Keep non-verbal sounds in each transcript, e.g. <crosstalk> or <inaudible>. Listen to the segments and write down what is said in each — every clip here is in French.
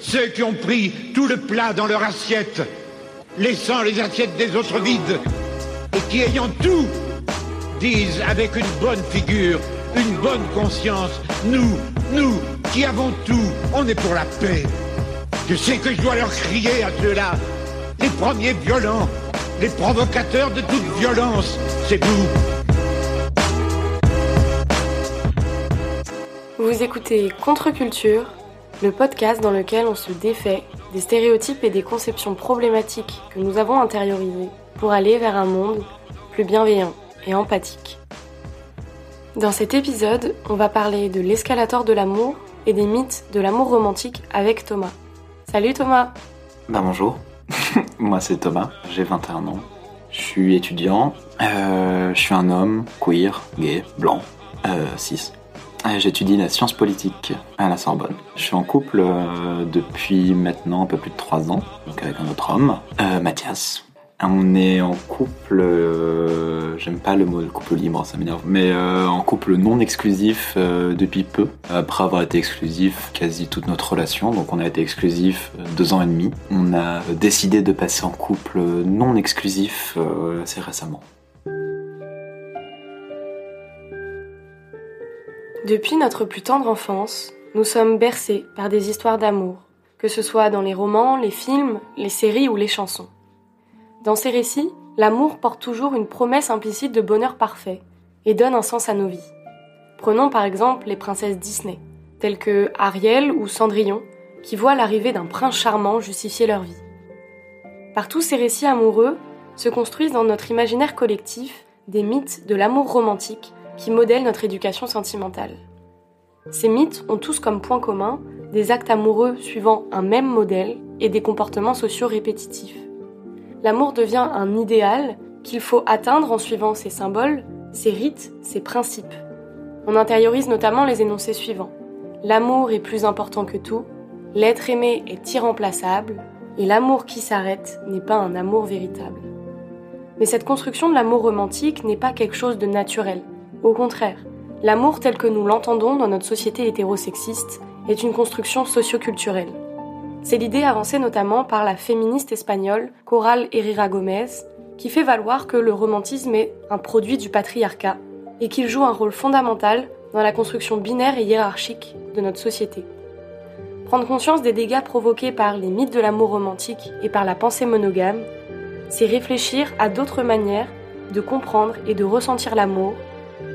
Ceux qui ont pris tout le plat dans leur assiette, laissant les assiettes des autres vides, et qui ayant tout, disent avec une bonne figure, une bonne conscience, nous, nous, qui avons tout, on est pour la paix. Je sais que je dois leur crier à ceux-là, les premiers violents, les provocateurs de toute violence, c'est vous. Vous écoutez Contre-Culture, le podcast dans lequel on se défait des stéréotypes et des conceptions problématiques que nous avons intériorisées pour aller vers un monde plus bienveillant et empathique. Dans cet épisode, on va parler de l'escalator de l'amour et des mythes de l'amour romantique avec Thomas. Salut Thomas. Bah bonjour, <laughs> moi c'est Thomas, j'ai 21 ans, je suis étudiant, euh, je suis un homme, queer, gay, blanc, euh, J'étudie la science politique à la Sorbonne. Je suis en couple euh, depuis maintenant un peu plus de 3 ans, donc avec un autre homme, euh, Mathias. On est en couple, euh, j'aime pas le mot couple libre, ça m'énerve, mais en couple non exclusif depuis peu, après avoir été exclusif quasi toute notre relation, donc on a été exclusif deux ans et demi. On a décidé de passer en couple non exclusif assez récemment. Depuis notre plus tendre enfance, nous sommes bercés par des histoires d'amour, que ce soit dans les romans, les films, les séries ou les chansons. Dans ces récits, l'amour porte toujours une promesse implicite de bonheur parfait et donne un sens à nos vies. Prenons par exemple les princesses Disney, telles que Ariel ou Cendrillon, qui voient l'arrivée d'un prince charmant justifier leur vie. Par tous ces récits amoureux se construisent dans notre imaginaire collectif des mythes de l'amour romantique qui modèlent notre éducation sentimentale. Ces mythes ont tous comme point commun des actes amoureux suivant un même modèle et des comportements sociaux répétitifs. L'amour devient un idéal qu'il faut atteindre en suivant ses symboles, ses rites, ses principes. On intériorise notamment les énoncés suivants. L'amour est plus important que tout, l'être aimé est irremplaçable, et l'amour qui s'arrête n'est pas un amour véritable. Mais cette construction de l'amour romantique n'est pas quelque chose de naturel. Au contraire, l'amour tel que nous l'entendons dans notre société hétérosexiste est une construction socioculturelle. C'est l'idée avancée notamment par la féministe espagnole Coral Herrera Gomez, qui fait valoir que le romantisme est un produit du patriarcat et qu'il joue un rôle fondamental dans la construction binaire et hiérarchique de notre société. Prendre conscience des dégâts provoqués par les mythes de l'amour romantique et par la pensée monogame, c'est réfléchir à d'autres manières de comprendre et de ressentir l'amour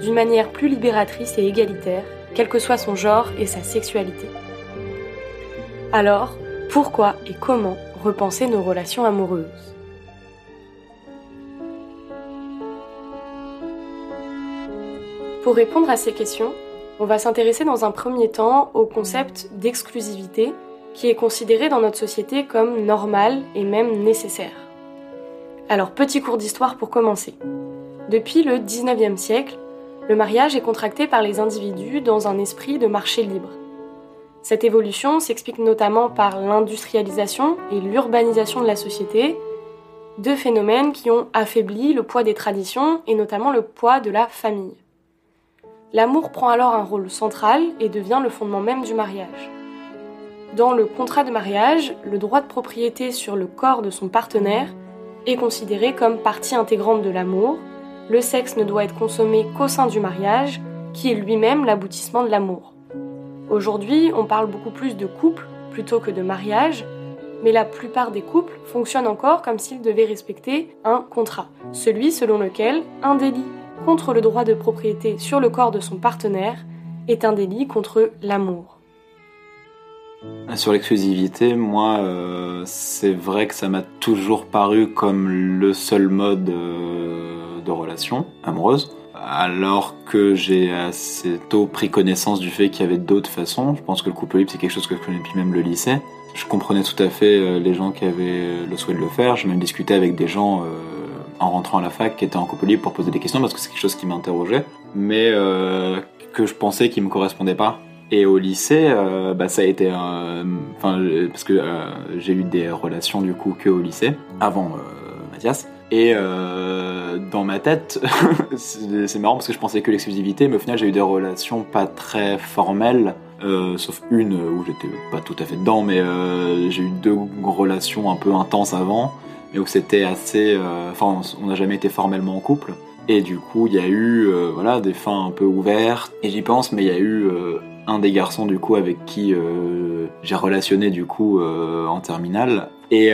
d'une manière plus libératrice et égalitaire, quel que soit son genre et sa sexualité. Alors, pourquoi et comment repenser nos relations amoureuses? Pour répondre à ces questions, on va s'intéresser dans un premier temps au concept d'exclusivité qui est considéré dans notre société comme normal et même nécessaire. Alors, petit cours d'histoire pour commencer. Depuis le 19e siècle, le mariage est contracté par les individus dans un esprit de marché libre. Cette évolution s'explique notamment par l'industrialisation et l'urbanisation de la société, deux phénomènes qui ont affaibli le poids des traditions et notamment le poids de la famille. L'amour prend alors un rôle central et devient le fondement même du mariage. Dans le contrat de mariage, le droit de propriété sur le corps de son partenaire est considéré comme partie intégrante de l'amour. Le sexe ne doit être consommé qu'au sein du mariage, qui est lui-même l'aboutissement de l'amour. Aujourd'hui, on parle beaucoup plus de couple plutôt que de mariage, mais la plupart des couples fonctionnent encore comme s'ils devaient respecter un contrat, celui selon lequel un délit contre le droit de propriété sur le corps de son partenaire est un délit contre l'amour. Sur l'exclusivité, moi, euh, c'est vrai que ça m'a toujours paru comme le seul mode euh, de relation amoureuse, alors que j'ai assez tôt pris connaissance du fait qu'il y avait d'autres façons. Je pense que le couple libre, c'est quelque chose que je connais depuis même le lycée. Je comprenais tout à fait euh, les gens qui avaient le souhait de le faire. J'ai même discuté avec des gens euh, en rentrant à la fac qui étaient en couple libre pour poser des questions parce que c'est quelque chose qui m'interrogeait, mais euh, que je pensais qui me correspondait pas. Et au lycée, bah, ça a été, enfin, parce que j'ai eu des relations du coup que au lycée avant Mathias. Et euh, dans ma tête, <laughs> c'est marrant parce que je pensais que l'exclusivité, mais au final j'ai eu des relations pas très formelles Euh, sauf une où j'étais pas tout à fait dedans, mais euh, j'ai eu deux relations un peu intenses avant, mais où c'était assez. Enfin, on n'a jamais été formellement en couple. Et du coup, il y a eu voilà des fins un peu ouvertes. Et j'y pense, mais il y a eu un des garçons du coup avec qui j'ai relationné du coup en terminale. Et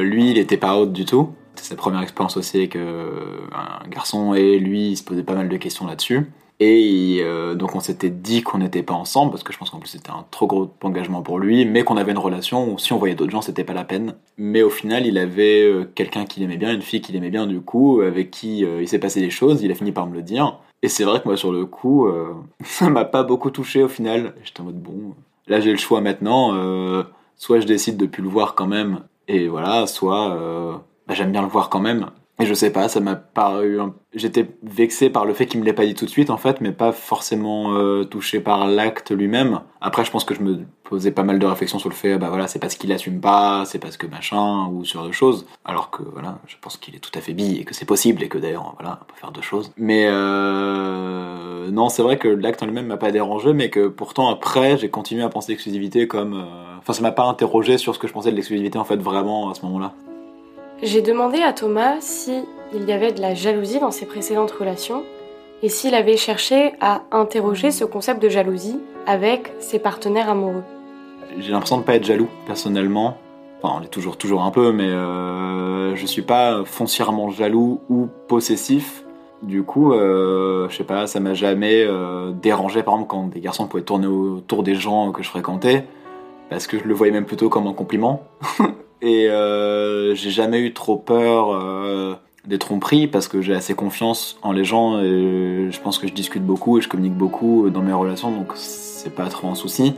lui, il était pas out du tout. Sa première expérience aussi avec euh, un garçon et lui, il se posait pas mal de questions là-dessus. Et euh, donc on s'était dit qu'on n'était pas ensemble parce que je pense qu'en plus c'était un trop gros engagement pour lui, mais qu'on avait une relation où si on voyait d'autres gens c'était pas la peine. Mais au final il avait euh, quelqu'un qu'il aimait bien, une fille qu'il aimait bien du coup, avec qui il s'est passé des choses, il a fini par me le dire. Et c'est vrai que moi sur le coup <laughs> ça m'a pas beaucoup touché au final. J'étais en mode bon, là j'ai le choix maintenant, soit je décide de plus le voir quand même, et voilà, soit bah, j'aime bien le voir quand même. Et je sais pas, ça m'a paru. un- J'étais vexé par le fait qu'il me l'ait pas dit tout de suite, en fait, mais pas forcément euh, touché par l'acte lui-même. Après, je pense que je me posais pas mal de réflexions sur le fait, bah voilà, c'est parce qu'il assume pas, c'est parce que machin, ou sur deux choses. Alors que, voilà, je pense qu'il est tout à fait bi et que c'est possible et que d'ailleurs, voilà, on peut faire deux choses. Mais euh, non, c'est vrai que l'acte en lui-même m'a pas dérangé, mais que pourtant après, j'ai continué à penser l'exclusivité comme. euh, Enfin, ça m'a pas interrogé sur ce que je pensais de l'exclusivité en fait vraiment à ce moment-là. J'ai demandé à Thomas si il y avait de la jalousie dans ses précédentes relations et s'il avait cherché à interroger ce concept de jalousie avec ses partenaires amoureux. J'ai l'impression de pas être jaloux personnellement. Enfin, on est toujours toujours un peu, mais euh, je suis pas foncièrement jaloux ou possessif. Du coup, euh, je sais pas, ça m'a jamais euh, dérangé par exemple quand des garçons pouvaient tourner autour des gens que je fréquentais, parce que je le voyais même plutôt comme un compliment. <laughs> Et euh, j'ai jamais eu trop peur euh, des tromperies parce que j'ai assez confiance en les gens et je pense que je discute beaucoup et je communique beaucoup dans mes relations, donc c'est pas trop un souci.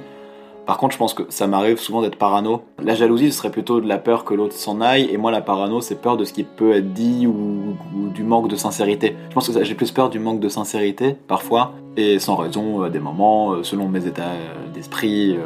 Par contre, je pense que ça m'arrive souvent d'être parano. La jalousie, ce serait plutôt de la peur que l'autre s'en aille, et moi, la parano, c'est peur de ce qui peut être dit ou, du manque de sincérité. Je pense que j'ai plus peur du manque de sincérité, parfois, et sans raison, à des moments, euh, selon mes états euh, d'esprit. euh.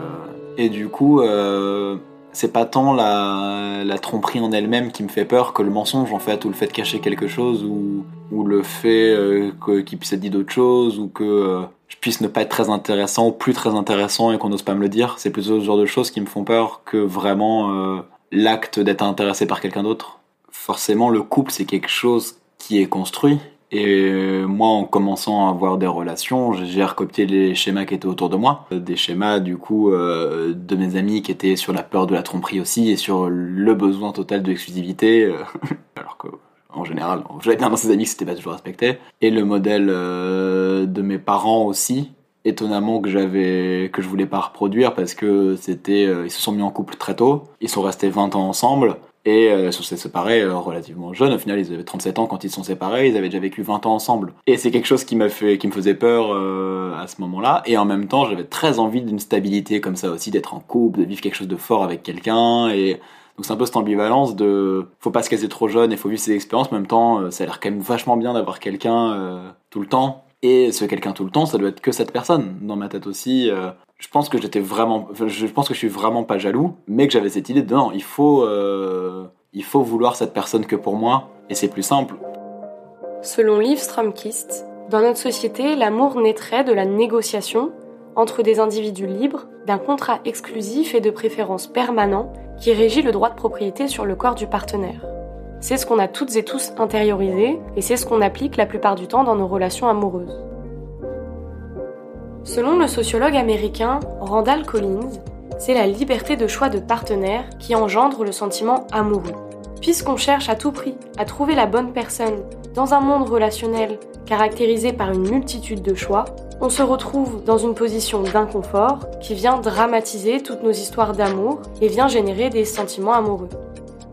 Et du coup, euh, c'est pas tant la, la tromperie en elle-même qui me fait peur que le mensonge, en fait, ou le fait de cacher quelque chose, ou, ou le fait euh, qu'il puisse être dit d'autres choses, ou que euh, je puisse ne pas être très intéressant ou plus très intéressant et qu'on n'ose pas me le dire. C'est plutôt ce genre de choses qui me font peur que vraiment euh, l'acte d'être intéressé par quelqu'un d'autre. Forcément, le couple, c'est quelque chose qui est construit. Et euh, moi, en commençant à avoir des relations, j'ai recopié les schémas qui étaient autour de moi. Des schémas, du coup, euh, de mes amis qui étaient sur la peur de la tromperie aussi et sur le besoin total de l'exclusivité. euh, <laughs> alors que, en général, j'avais bien dans ses amis que c'était pas toujours respecté. Et le modèle de mes parents aussi, étonnamment que j'avais que je voulais pas reproduire parce que c'était ils se sont mis en couple très tôt, ils sont restés 20 ans ensemble et euh, ils sont séparés euh, relativement jeunes. Au final, ils avaient 37 ans quand ils se sont séparés, ils avaient déjà vécu 20 ans ensemble. Et c'est quelque chose qui m'a fait qui me faisait peur euh, à ce moment-là et en même temps, j'avais très envie d'une stabilité comme ça aussi, d'être en couple, de vivre quelque chose de fort avec quelqu'un et donc c'est un peu cette ambivalence de faut pas se caser trop jeune et faut vivre ses expériences, en même temps euh, ça a l'air quand même vachement bien d'avoir quelqu'un tout le temps. Et ce quelqu'un tout le temps, ça doit être que cette personne. Dans ma tête aussi, euh, je pense que j'étais vraiment, je pense que je suis vraiment pas jaloux, mais que j'avais cette idée de non, il faut, euh, il faut vouloir cette personne que pour moi, et c'est plus simple. Selon Liv Stromkist, dans notre société, l'amour naîtrait de la négociation entre des individus libres, d'un contrat exclusif et de préférence permanent qui régit le droit de propriété sur le corps du partenaire. C'est ce qu'on a toutes et tous intériorisé et c'est ce qu'on applique la plupart du temps dans nos relations amoureuses. Selon le sociologue américain Randall Collins, c'est la liberté de choix de partenaire qui engendre le sentiment amoureux. Puisqu'on cherche à tout prix à trouver la bonne personne dans un monde relationnel caractérisé par une multitude de choix, on se retrouve dans une position d'inconfort qui vient dramatiser toutes nos histoires d'amour et vient générer des sentiments amoureux.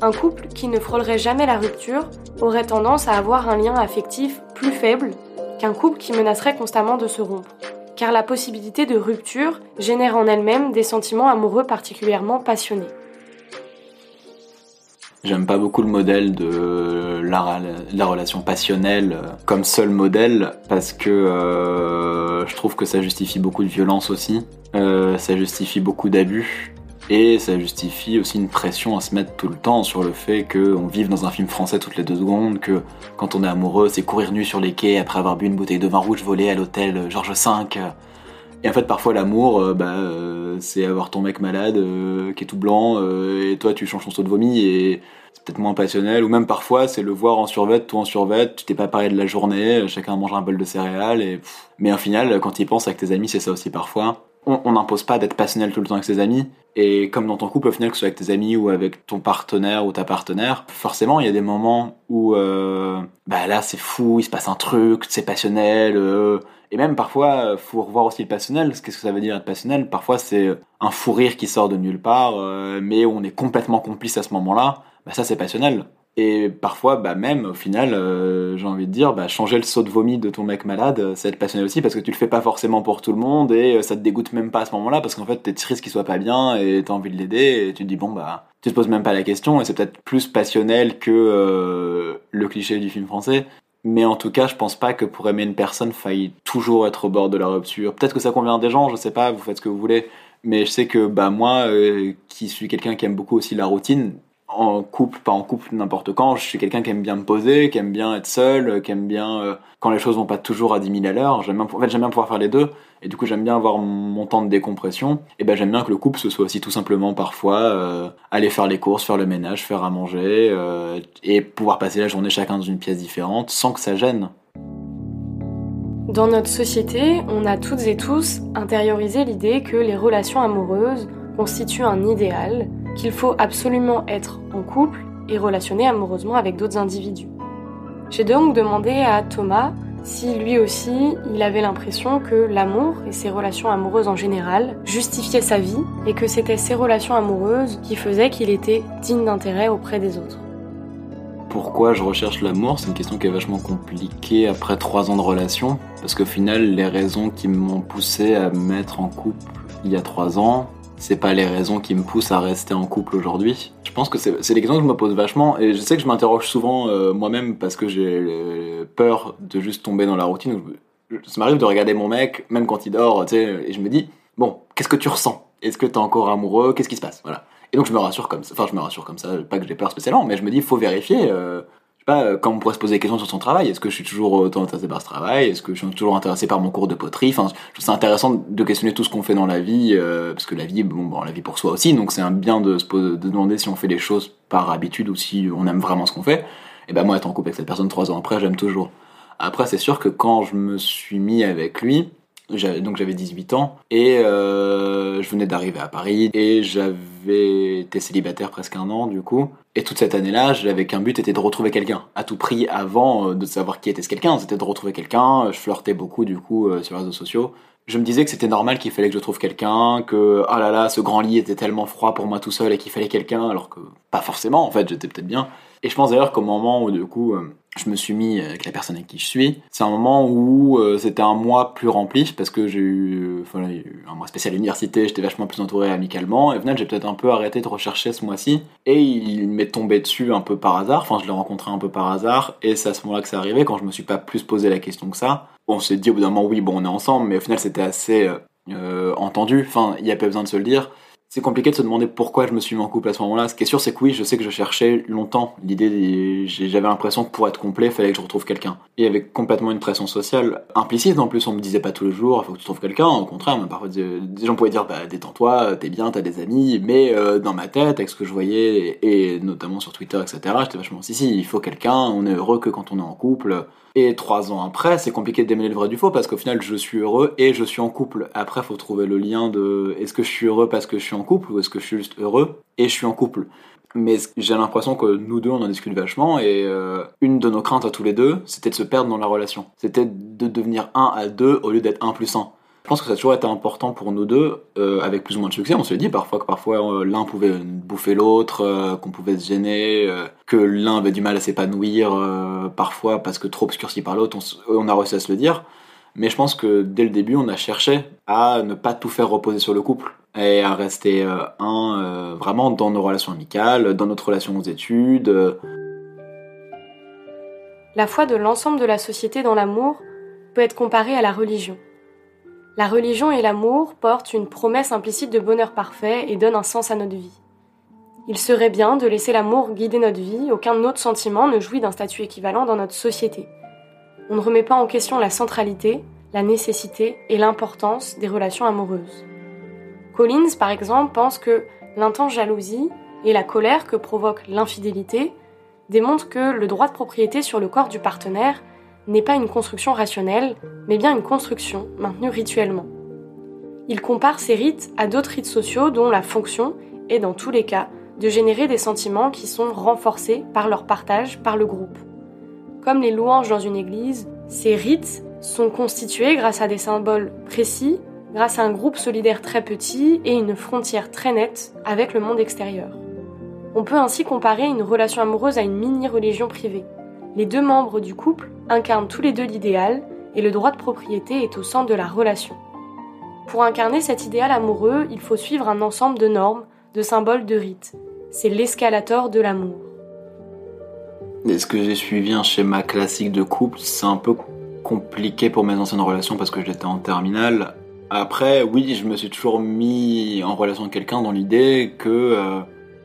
Un couple qui ne frôlerait jamais la rupture aurait tendance à avoir un lien affectif plus faible qu'un couple qui menacerait constamment de se rompre. Car la possibilité de rupture génère en elle-même des sentiments amoureux particulièrement passionnés. J'aime pas beaucoup le modèle de la, la relation passionnelle comme seul modèle parce que euh, je trouve que ça justifie beaucoup de violence aussi, euh, ça justifie beaucoup d'abus et ça justifie aussi une pression à se mettre tout le temps sur le fait qu'on vive dans un film français toutes les deux secondes, que quand on est amoureux c'est courir nu sur les quais après avoir bu une bouteille de vin rouge volée à l'hôtel Georges V Et en fait, parfois, l'amour, bah, c'est avoir ton mec malade qui est tout blanc et toi, tu changes ton saut de vomi et c'est peut-être moins passionnel. Ou même parfois, c'est le voir en survêt, toi en survêt, tu t'es pas parlé de la journée, chacun mange un bol de céréales. Mais au final, quand tu y penses avec tes amis, c'est ça aussi parfois on n'impose pas d'être passionnel tout le temps avec ses amis. Et comme dans ton couple, au que ce soit avec tes amis ou avec ton partenaire ou ta partenaire, forcément, il y a des moments où, euh, bah là, c'est fou, il se passe un truc, c'est passionnel. Euh, et même parfois, faut revoir aussi le passionnel. Qu'est-ce que ça veut dire être passionnel? Parfois, c'est un fou rire qui sort de nulle part, euh, mais on est complètement complice à ce moment-là. Bah ça, c'est passionnel. Et parfois, bah même au final, euh, j'ai envie de dire, bah, changer le saut de vomi de ton mec malade, euh, ça va être passionnel aussi parce que tu le fais pas forcément pour tout le monde et euh, ça te dégoûte même pas à ce moment-là parce qu'en fait t'es triste qu'il soit pas bien et t'as envie de l'aider et tu te dis bon bah tu te poses même pas la question et c'est peut-être plus passionnel que le cliché du film français. Mais en tout cas, je pense pas que pour aimer une personne, faille toujours être au bord de la rupture. Peut-être que ça convient à des gens, je sais pas, vous faites ce que vous voulez. Mais je sais que bah moi, qui suis quelqu'un qui aime beaucoup aussi la routine, en couple, pas en couple n'importe quand. Je suis quelqu'un qui aime bien me poser, qui aime bien être seul, qui aime bien euh, quand les choses vont pas toujours à 10 000 à l'heure. J'aime bien, en fait, j'aime bien pouvoir faire les deux. Et du coup, j'aime bien avoir mon temps de décompression. Et ben, j'aime bien que le couple ce soit aussi tout simplement parfois euh, aller faire les courses, faire le ménage, faire à manger euh, et pouvoir passer la journée chacun dans une pièce différente sans que ça gêne. Dans notre société, on a toutes et tous intériorisé l'idée que les relations amoureuses constituent un idéal qu'il faut absolument être en couple et relationner amoureusement avec d'autres individus. J'ai donc demandé à Thomas si lui aussi il avait l'impression que l'amour et ses relations amoureuses en général justifiaient sa vie et que c'était ces relations amoureuses qui faisaient qu'il était digne d'intérêt auprès des autres. Pourquoi je recherche l'amour? C'est une question qui est vachement compliquée après trois ans de relation, parce qu'au final, les raisons qui m'ont poussé à me mettre en couple il y a trois ans, c'est pas les raisons qui me poussent à rester en couple aujourd'hui. Je pense que c'est les questions que je me pose vachement et je sais que je m'interroge souvent euh, moi-même parce que j'ai peur de juste tomber dans la routine. Ça m'arrive de regarder mon mec, même quand il dort, tu sais, et je me dis, bon, qu'est-ce que tu ressens? Est-ce que t'es encore amoureux? Qu'est-ce qui se passe? Voilà. Et donc je me rassure comme ça. Enfin, je me rassure comme ça. Pas que j'ai peur spécialement, mais je me dis, faut vérifier. Euh, sais pas, euh, quand on pourrait se poser des questions sur son travail, est-ce que je suis toujours autant intéressé par ce travail Est-ce que je suis toujours intéressé par mon cours de poterie? Enfin, je trouve c'est intéressant de questionner tout ce qu'on fait dans la vie, euh, parce que la vie, bon, bon, la vie pour soi aussi, donc c'est un bien de se de demander si on fait les choses par habitude ou si on aime vraiment ce qu'on fait. Et ben moi, être en couple avec cette personne trois ans après, j'aime toujours. Après, c'est sûr que quand je me suis mis avec lui, donc j'avais 18 ans et euh, je venais d'arriver à Paris et j'avais été célibataire presque un an du coup. Et toute cette année-là, j'avais qu'un but, était de retrouver quelqu'un. À tout prix, avant euh, de savoir qui était ce quelqu'un, c'était de retrouver quelqu'un. Je flirtais beaucoup du coup euh, sur les réseaux sociaux. Je me disais que c'était normal qu'il fallait que je trouve quelqu'un, que oh là là, ce grand lit était tellement froid pour moi tout seul et qu'il fallait quelqu'un, alors que pas forcément. En fait, j'étais peut-être bien. Et je pense d'ailleurs qu'au moment où du coup je me suis mis avec la personne avec qui je suis. C'est un moment où euh, c'était un mois plus rempli parce que j'ai eu, enfin, eu un mois spécial à l'université, j'étais vachement plus entouré amicalement. Et au final, j'ai peut-être un peu arrêté de rechercher ce mois-ci. Et il m'est tombé dessus un peu par hasard. Enfin, je l'ai rencontré un peu par hasard. Et c'est à ce moment-là que c'est arrivé, quand je me suis pas plus posé la question que ça. On s'est dit au bout d'un moment, oui, bon, on est ensemble, mais au final, c'était assez euh, euh entendu. Enfin, il n'y a pas besoin de se le dire c'est compliqué de se demander pourquoi je me suis mis en couple à ce moment-là. Ce qui est sûr, c'est que oui, je sais que je cherchais longtemps l'idée. J'avais l'impression que pour être complet, il fallait que je retrouve quelqu'un. Et avec complètement une pression sociale implicite. En plus, on me disait pas tous les jours, il faut que tu trouves quelqu'un. Au contraire, même parfois des gens pouvaient dire, bah détends-toi, t'es bien, t'as des amis. Mais euh, dans ma tête, avec ce que je voyais et, notamment sur Twitter, etc., j'étais vachement si si, il faut quelqu'un. On est heureux que quand on est en couple. Et trois ans après, c'est compliqué de démêler le vrai du faux parce qu'au final, je suis heureux et je suis en couple. Après, faut trouver le lien de est-ce que je suis heureux parce que je suis en couple ou est-ce que je suis juste heureux et je suis en couple. Mais j'ai l'impression que nous deux, on en discute vachement et euh, une de nos craintes à tous les deux, c'était de se perdre dans la relation. C'était de devenir un à deux au lieu d'être un plus un. Je pense que ça a toujours été important pour nous deux, euh, avec plus ou moins de succès. On se dit parfois que parfois euh, l'un pouvait bouffer l'autre, euh, qu'on pouvait se gêner, que l'un avait du mal à s'épanouir parfois parce que trop obscurci par l'autre. On, on, a réussi à se le dire. Mais je pense que dès le début, on a cherché à ne pas tout faire reposer sur le couple et à rester un vraiment dans nos relations amicales, dans notre relation aux études. La foi de l'ensemble de la société dans l'amour peut être comparée à la religion. La religion et l'amour portent une promesse implicite de bonheur parfait et donnent un sens à notre vie. Il serait bien de laisser l'amour guider notre vie, aucun autre sentiment ne jouit d'un statut équivalent dans notre société. On ne remet pas en question la centralité, la nécessité et l'importance des relations amoureuses. Collins, par exemple, pense que l'intense jalousie et la colère que provoque l'infidélité démontrent que le droit de propriété sur le corps du partenaire n'est pas une construction rationnelle, mais bien une construction maintenue rituellement. Il compare ces rites à d'autres rites sociaux dont la fonction est, dans tous les cas, de générer des sentiments qui sont renforcés par leur partage par le groupe. Comme les louanges dans une église, ces rites sont constitués grâce à des symboles précis, grâce à un groupe solidaire très petit et une frontière très nette avec le monde extérieur. On peut ainsi comparer une relation amoureuse à une mini-religion privée. Les deux membres du couple incarnent tous les deux l'idéal et le droit de propriété est au centre de la relation. Pour incarner cet idéal amoureux, il faut suivre un ensemble de normes, de symboles, de rites. C'est l'escalator de l'amour. Est-ce que j'ai suivi un schéma classique de couple? C'est un peu compliqué pour mes anciennes relations parce que j'étais en terminale. Après, oui, je me suis toujours mis en relation avec quelqu'un dans l'idée que euh,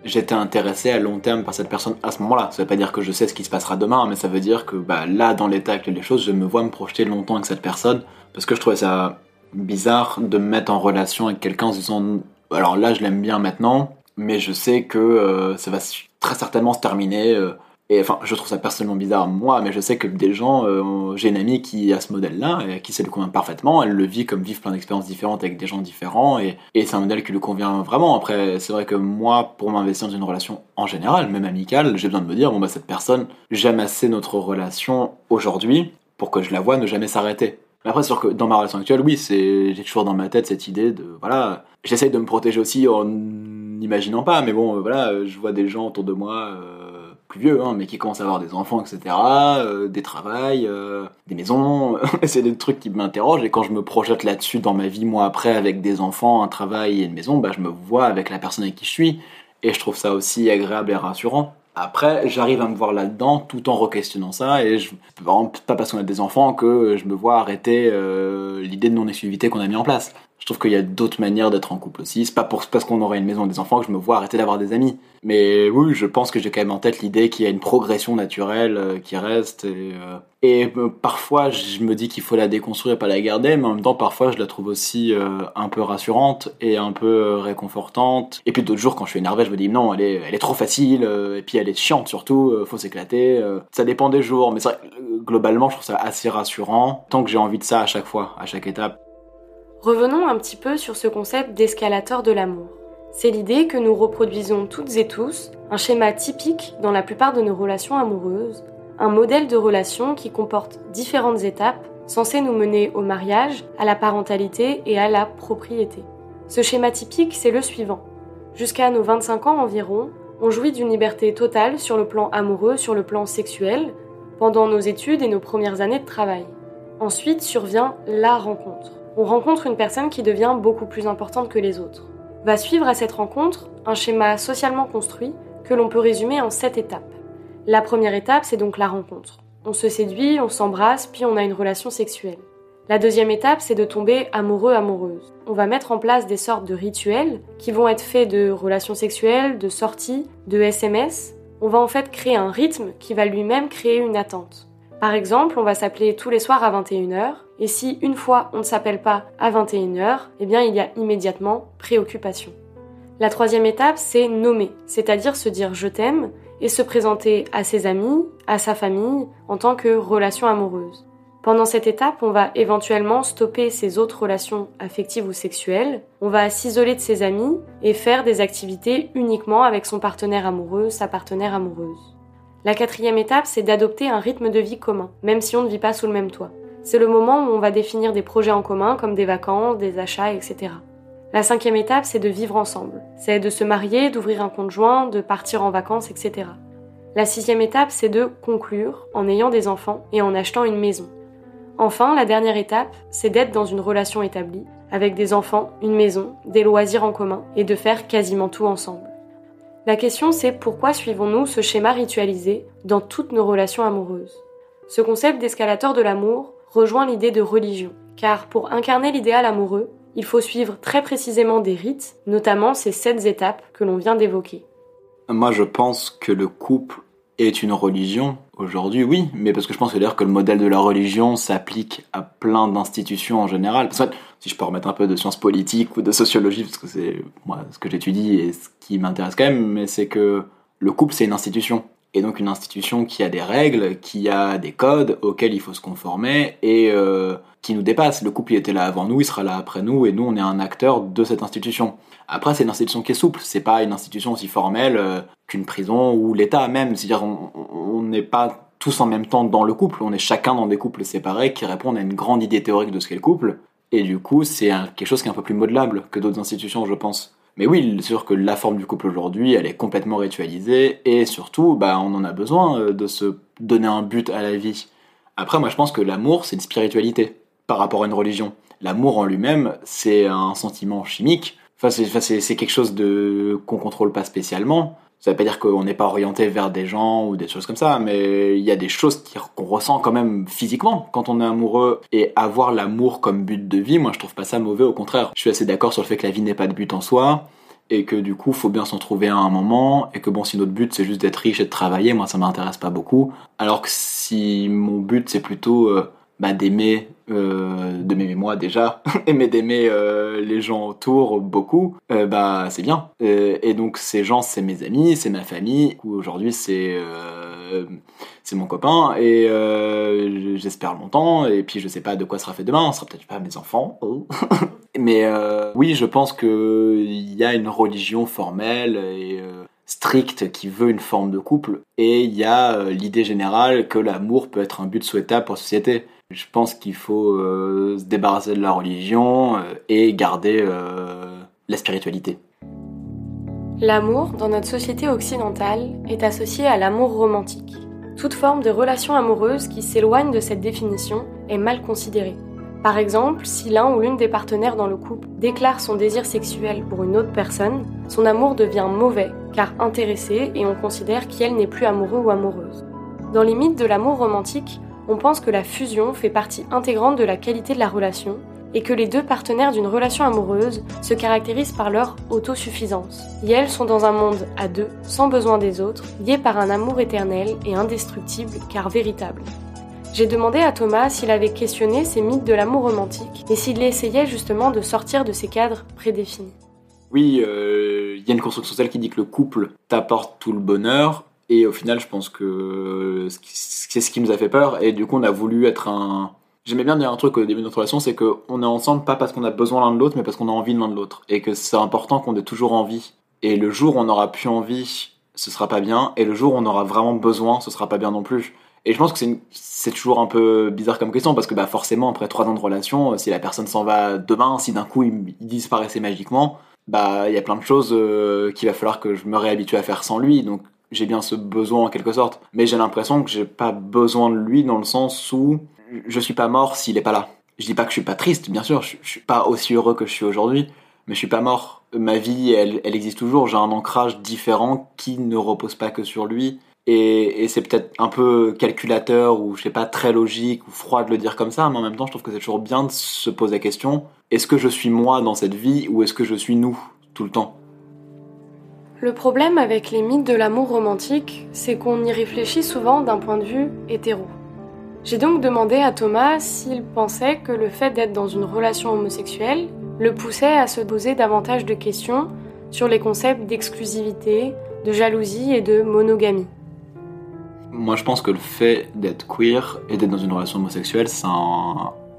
j'étais intéressé à long terme par cette personne à ce moment-là. Ça veut pas dire que je sais ce qui se passera demain, mais ça veut dire que bah, là, dans l'état actuel des choses, je me vois me projeter longtemps avec cette personne parce que je trouvais ça bizarre de me mettre en relation avec quelqu'un en se disant alors là, je l'aime bien maintenant, mais je sais que euh, ça va très certainement se terminer. Euh, et enfin, je trouve ça personnellement bizarre, moi, mais je sais que des gens, euh, j'ai une amie qui a ce modèle-là, et à qui ça lui convient parfaitement, elle le vit comme vivre plein d'expériences différentes avec des gens différents, et, et c'est un modèle qui lui convient vraiment. Après, c'est vrai que moi, pour m'investir dans une relation en général, même amicale, j'ai besoin de me dire, bon bah cette personne, j'aime assez notre relation aujourd'hui pour que je la vois ne jamais s'arrêter. Mais après, c'est sûr que dans ma relation actuelle, oui, j'ai toujours dans ma tête cette idée de, voilà, j'essaye de me protéger aussi en n'imaginant pas, mais bon, voilà, je vois des gens autour de moi, euh, plus vieux, hein, mais qui commencent à avoir des enfants, etc., euh, des travails, euh, des maisons. <laughs> c'est des trucs qui m'interrogent. Et quand je me projette là-dessus dans ma vie, moi après, avec des enfants, un travail et une maison, bah, je me vois avec la personne avec qui je suis. Et je trouve ça aussi agréable et rassurant. Après, j'arrive à me voir là-dedans tout en re-questionnant ça. Et je, pas parce qu'on a des enfants que je me vois arrêter euh, l'idée de non-exclusivité qu'on a mis en place. Je trouve qu'il y a d'autres manières d'être en couple aussi. C'est pas pour, parce qu'on aurait une maison et des enfants que je me vois arrêter d'avoir des amis. Mais oui, je pense que j'ai quand même en tête l'idée qu'il y a une progression naturelle euh, qui reste. Et, euh, euh, parfois, je me dis qu'il faut la déconstruire et pas la garder. Mais en même temps, parfois, je la trouve aussi un peu rassurante et un peu réconfortante. Et puis d'autres jours, quand je suis énervé, je me dis non, elle est, trop facile. et puis elle est chiante surtout. faut s'éclater. ça dépend des jours. Mais vrai, globalement, je trouve ça assez rassurant. Tant que j'ai envie de ça à chaque fois, à chaque étape. Revenons un petit peu sur ce concept d'escalator de l'amour. C'est l'idée que nous reproduisons toutes et tous un schéma typique dans la plupart de nos relations amoureuses, un modèle de relation qui comporte différentes étapes censées nous mener au mariage, à la parentalité et à la propriété. Ce schéma typique, c'est le suivant. Jusqu'à nos 25 ans environ, on jouit d'une liberté totale sur le plan amoureux, sur le plan sexuel, pendant nos études et nos premières années de travail. Ensuite survient la rencontre on rencontre une personne qui devient beaucoup plus importante que les autres. Va suivre à cette rencontre un schéma socialement construit que l'on peut résumer en sept étapes. La première étape, c'est donc la rencontre. On se séduit, on s'embrasse, puis on a une relation sexuelle. La deuxième étape, c'est de tomber amoureux, amoureuse. On va mettre en place des sortes de rituels qui vont être faits de relations sexuelles, de sorties, de SMS. On va en fait créer un rythme qui va lui-même créer une attente. Par exemple, on va s'appeler tous les soirs à 21h, et si une fois on ne s'appelle pas à 21h, eh bien il y a immédiatement préoccupation. La troisième étape, c'est nommer, c'est-à-dire se dire je t'aime et se présenter à ses amis, à sa famille, en tant que relation amoureuse. Pendant cette étape, on va éventuellement stopper ses autres relations affectives ou sexuelles, on va s'isoler de ses amis et faire des activités uniquement avec son partenaire amoureux, sa partenaire amoureuse. La quatrième étape, c'est d'adopter un rythme de vie commun, même si on ne vit pas sous le même toit. C'est le moment où on va définir des projets en commun comme des vacances, des achats, etc. La cinquième étape, c'est de vivre ensemble. C'est de se marier, d'ouvrir un compte joint, de partir en vacances, etc. La sixième étape, c'est de conclure en ayant des enfants et en achetant une maison. Enfin, la dernière étape, c'est d'être dans une relation établie, avec des enfants, une maison, des loisirs en commun, et de faire quasiment tout ensemble. La question c'est pourquoi suivons-nous ce schéma ritualisé dans toutes nos relations amoureuses? Ce concept d'escalator de l'amour rejoint l'idée de religion, car pour incarner l'idéal amoureux, il faut suivre très précisément des rites, notamment ces sept étapes que l'on vient d'évoquer. Moi, je pense que le couple est une religion aujourd'hui, oui, mais parce que je pense que que le modèle de la religion s'applique à plein d'institutions en général. Si je peux remettre un peu de sciences politiques ou de sociologie, parce que c'est moi ce que j'étudie et ce qui m'intéresse quand même, mais c'est que le couple c'est une institution. Et donc une institution qui a des règles, qui a des codes auxquels il faut se conformer et euh, qui nous dépasse. Le couple était là avant nous, il sera là après nous, et nous on est un acteur de cette institution. Après c'est une institution qui est souple, c'est pas une institution aussi formelle euh, qu'une prison ou l'État même. C'est-à-dire on n'est pas tous en même temps dans le couple, on est chacun dans des couples séparés qui répondent à une grande idée théorique de ce qu'est le couple. Et du coup c'est quelque chose qui est un peu plus modelable que d'autres institutions je pense. Mais oui, c'est sûr que la forme du couple aujourd'hui, elle est complètement ritualisée et surtout, bah, on en a besoin euh, de se donner un but à la vie. Après, moi, je pense que l'amour, c'est une spiritualité par rapport à une religion. L'amour en lui-même, c'est un sentiment chimique. C'est quelque chose de qu'on contrôle pas spécialement. Ça veut pas dire qu'on n'est pas orienté vers des gens ou des choses comme ça, mais il y a des choses qu'on ressent quand même physiquement quand on est amoureux. Et avoir l'amour comme but de vie, moi je trouve pas ça mauvais, au contraire. Je suis assez d'accord sur le fait que la vie n'est pas de but en soi, et que du coup faut bien s'en trouver à un moment, et que bon si notre but c'est juste d'être riche et de travailler, moi ça m'intéresse pas beaucoup. Alors que si mon but c'est plutôt euh, bah, d'aimer euh, de m'aimer moi déjà, <laughs> mais d'aimer euh, les gens autour beaucoup, euh, bah c'est bien. et donc ces gens, c'est mes amis, c'est ma famille. Aujourd'hui, c'est c'est mon copain et j'espère longtemps. Et puis je sais pas de quoi sera fait demain. Ce sera peut-être pas mes enfants. Oh. <laughs> mais oui, je pense que il y a une religion formelle et stricte qui veut une forme de couple et il y a l'idée générale que l'amour peut être un but souhaitable pour la société. Je pense qu'il faut euh, se débarrasser de la religion euh, et garder euh, la spiritualité. L'amour, dans notre société occidentale, est associé à l'amour romantique. Toute forme de relation amoureuse qui s'éloigne de cette définition est mal considérée. Par exemple, si l'un ou l'une des partenaires dans le couple déclare son désir sexuel pour une autre personne, son amour devient mauvais, car intéressé, et on considère qu'elle n'est plus amoureux ou amoureuse. Dans les mythes de l'amour romantique, on pense que la fusion fait partie intégrante de la qualité de la relation et que les deux partenaires d'une relation amoureuse se caractérisent par leur autosuffisance. Et elles sont dans un monde à deux, sans besoin des autres, liés par un amour éternel et indestructible car véritable. J'ai demandé à Thomas s'il avait questionné ces mythes de l'amour romantique et s'il essayait justement de sortir de ces cadres prédéfinis. Oui, euh, il y a une construction sociale qui dit que le couple t'apporte tout le bonheur, et au final, je pense que c'est ce qui nous a fait peur. Et du coup, on a voulu être un. J'aimais bien dire un truc au début de notre relation, c'est qu'on est ensemble pas parce qu'on a besoin l'un de l'autre, mais parce qu'on a envie l'un de l'autre. Et que c'est important qu'on ait toujours envie. Et le jour où on aura plus envie, ce sera pas bien. Et le jour où on aura vraiment besoin, ce sera pas bien non plus. Et je pense que c'est toujours un peu bizarre comme question parce que bah forcément après trois ans de relation, si la personne s'en va demain, si d'un coup il, disparaissait magiquement, bah il y a plein de choses euh, qu'il va falloir que je me réhabitue à faire sans lui. Donc j'ai bien ce besoin en quelque sorte. Mais j'ai l'impression que j'ai pas besoin de lui dans le sens où je suis pas mort s'il est pas là. Je dis pas que je suis pas triste, bien sûr, je, suis pas aussi heureux que je suis aujourd'hui, mais je suis pas mort. Ma vie, elle, elle existe toujours. J'ai un ancrage différent qui ne repose pas que sur lui. Et, et c'est peut-être un peu calculateur ou je sais pas très logique ou froid de le dire comme ça, mais en même temps, je trouve que c'est toujours bien de se poser la question est-ce que je suis moi dans cette vie ou est-ce que je suis nous tout le temps? Le problème avec les mythes de l'amour romantique, c'est qu'on y réfléchit souvent d'un point de vue hétéro. J'ai donc demandé à Thomas s'il pensait que le fait d'être dans une relation homosexuelle le poussait à se poser davantage de questions sur les concepts d'exclusivité, de jalousie et de monogamie. Moi je pense que le fait d'être queer et d'être dans une relation homosexuelle, ça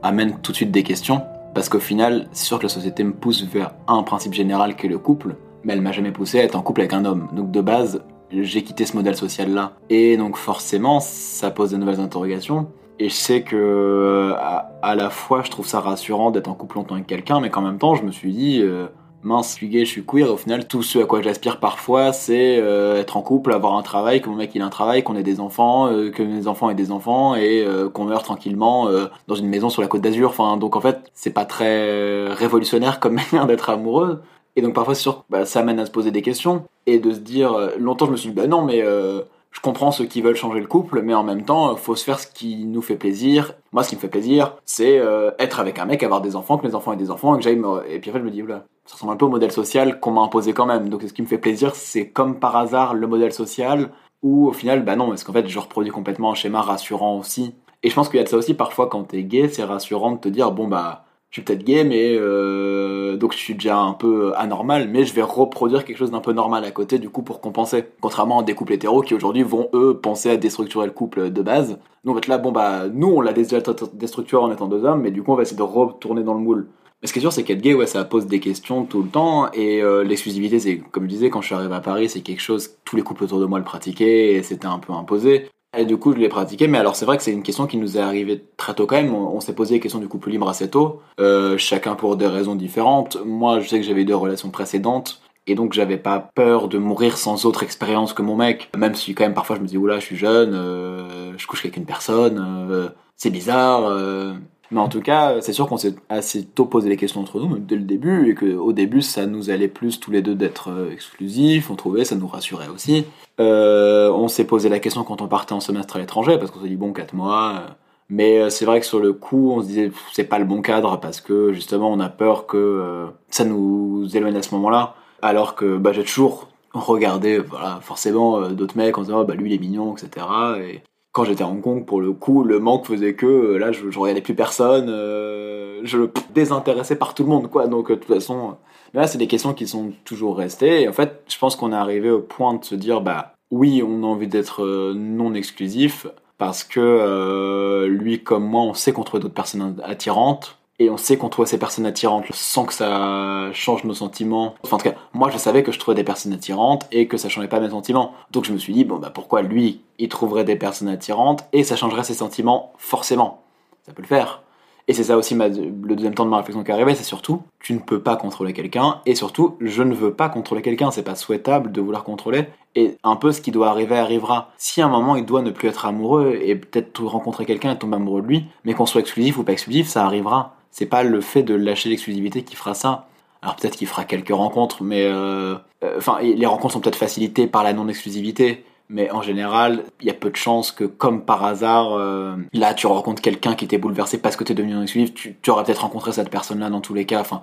amène tout de suite des questions. Parce qu'au final, c'est sûr que la société me pousse vers un principe général qui est le couple, mais elle m'a jamais poussé à être en couple avec un homme. Donc de base, j'ai quitté ce modèle social-là. Et donc forcément, ça pose de nouvelles interrogations. Et je sais que à, la fois, je trouve ça rassurant d'être en couple longtemps avec quelqu'un, mais qu'en même temps, je me suis dit, euh, mince, je suis gay, je suis queer. Au final, tout ce à quoi j'aspire parfois, c'est euh, être en couple, avoir un travail, que mon mec il a un travail, qu'on ait des enfants, euh, que mes enfants aient des enfants et qu'on meure tranquillement dans une maison sur la côte d'Azur. Enfin, donc en fait, c'est pas très révolutionnaire comme <laughs> manière d'être amoureux. Et donc parfois, sûr, bah, ça amène à se poser des questions et de se dire. Euh, longtemps, je me suis dit, bah non, mais euh, je comprends ceux qui veulent changer le couple, mais en même temps, faut se faire ce qui nous fait plaisir. Moi, ce qui me fait plaisir, c'est euh, être avec un mec, avoir des enfants, que mes enfants aient des enfants, et que j'aille me... Et puis je me dis, oula, ça ressemble un peu au modèle social qu'on m'a imposé quand même. Donc ce qui me fait plaisir, c'est comme par hasard le modèle social ou au final, bah non, parce qu'en fait, je reproduis complètement un schéma rassurant aussi. Et je pense qu'il y a de ça aussi parfois quand t'es gay, c'est rassurant de te dire, bon bah, peut-être gay, mais euh, donc je suis déjà un peu anormal, mais je vais reproduire quelque chose d'un peu normal à côté, du coup, pour compenser. Contrairement à des couples hétéros qui aujourd'hui vont, eux, penser à déstructurer le couple de base. Nous, en fait, là, bon, bah, nous, on l'a déjà déstructuré en étant deux hommes, mais du coup, on va essayer de retourner dans le moule. Mais ce qui est sûr, c'est qu'être gay, ouais, ça pose des questions tout le temps, et euh, l'exclusivité, c'est, comme je disais, quand je suis arrivé à Paris, c'est quelque chose, tous les couples autour de moi le pratiquaient, et c'était un peu imposé. Et du coup, je l'ai pratiqué. Mais alors, c'est vrai que c'est une question qui nous est arrivée très tôt quand même. On, s'est posé la question du couple libre assez tôt, euh, chacun pour des raisons différentes. Moi, je sais que j'avais eu deux relations précédentes. Et donc, j'avais pas peur de mourir sans autre expérience que mon mec. Même si, quand même, parfois, je me dis, oula, je suis jeune, euh, je couche avec une personne, euh, c'est bizarre. Euh. Mais en tout cas, c'est sûr qu'on s'est assez tôt posé les questions entre nous, dès le début, et qu'au début, ça nous allait plus tous les deux d'être exclusifs, on trouvait, ça nous rassurait aussi. Euh, on s'est posé la question quand on partait en semestre à l'étranger, parce qu'on s'est dit, bon, 4 mois. Euh. Mais euh, c'est vrai que sur le coup, on se disait, c'est pas le bon cadre, parce que justement, on a peur que ça nous éloigne à ce moment-là. Alors que bah, j'ai toujours regardé, voilà, forcément, d'autres mecs en disant, oh, bah, lui, il est mignon, etc. Et quand j'étais à Hong Kong, pour le coup, le manque faisait que là, je, je regardais plus personne, je le désintéressais par tout le monde, quoi. Donc, de toute façon, là, c'est des questions qui sont toujours restées. En fait, je pense qu'on est arrivé au point de se dire, bah oui, on a envie d'être euh, non exclusif parce que euh, lui comme moi, on sait qu'on trouve d'autres personnes attirantes et on sait qu'on trouve ces personnes attirantes sans que ça change nos sentiments. Enfin, en tout cas, moi, je savais que je trouvais des personnes attirantes et que ça changeait pas mes sentiments. Donc, je me suis dit, bon, bah, pourquoi lui, il trouverait des personnes attirantes et ça changerait ses sentiments forcément. Ça peut le faire. Et c'est ça aussi le deuxième temps de ma réflexion qui est arrivé, c'est surtout, tu ne peux pas contrôler quelqu'un, et surtout, je ne veux pas contrôler quelqu'un, c'est pas souhaitable de vouloir contrôler, et un peu ce qui doit arriver arrivera. Si à un moment il doit ne plus être amoureux, et peut-être rencontrer quelqu'un et tomber amoureux de lui, mais qu'on soit exclusif ou pas exclusif, ça arrivera. C'est pas le fait de lâcher l'exclusivité qui fera ça. Alors peut-être qu'il fera quelques rencontres, mais euh, euh, enfin les rencontres sont peut-être facilitées par la non-exclusivité mais en général, il y a peu de chances que, comme par hasard, euh, là, tu rencontres quelqu'un qui était bouleversé parce que tu es devenu un exclusif, tu, aurais peut-être rencontré cette personne-là dans tous les cas, enfin,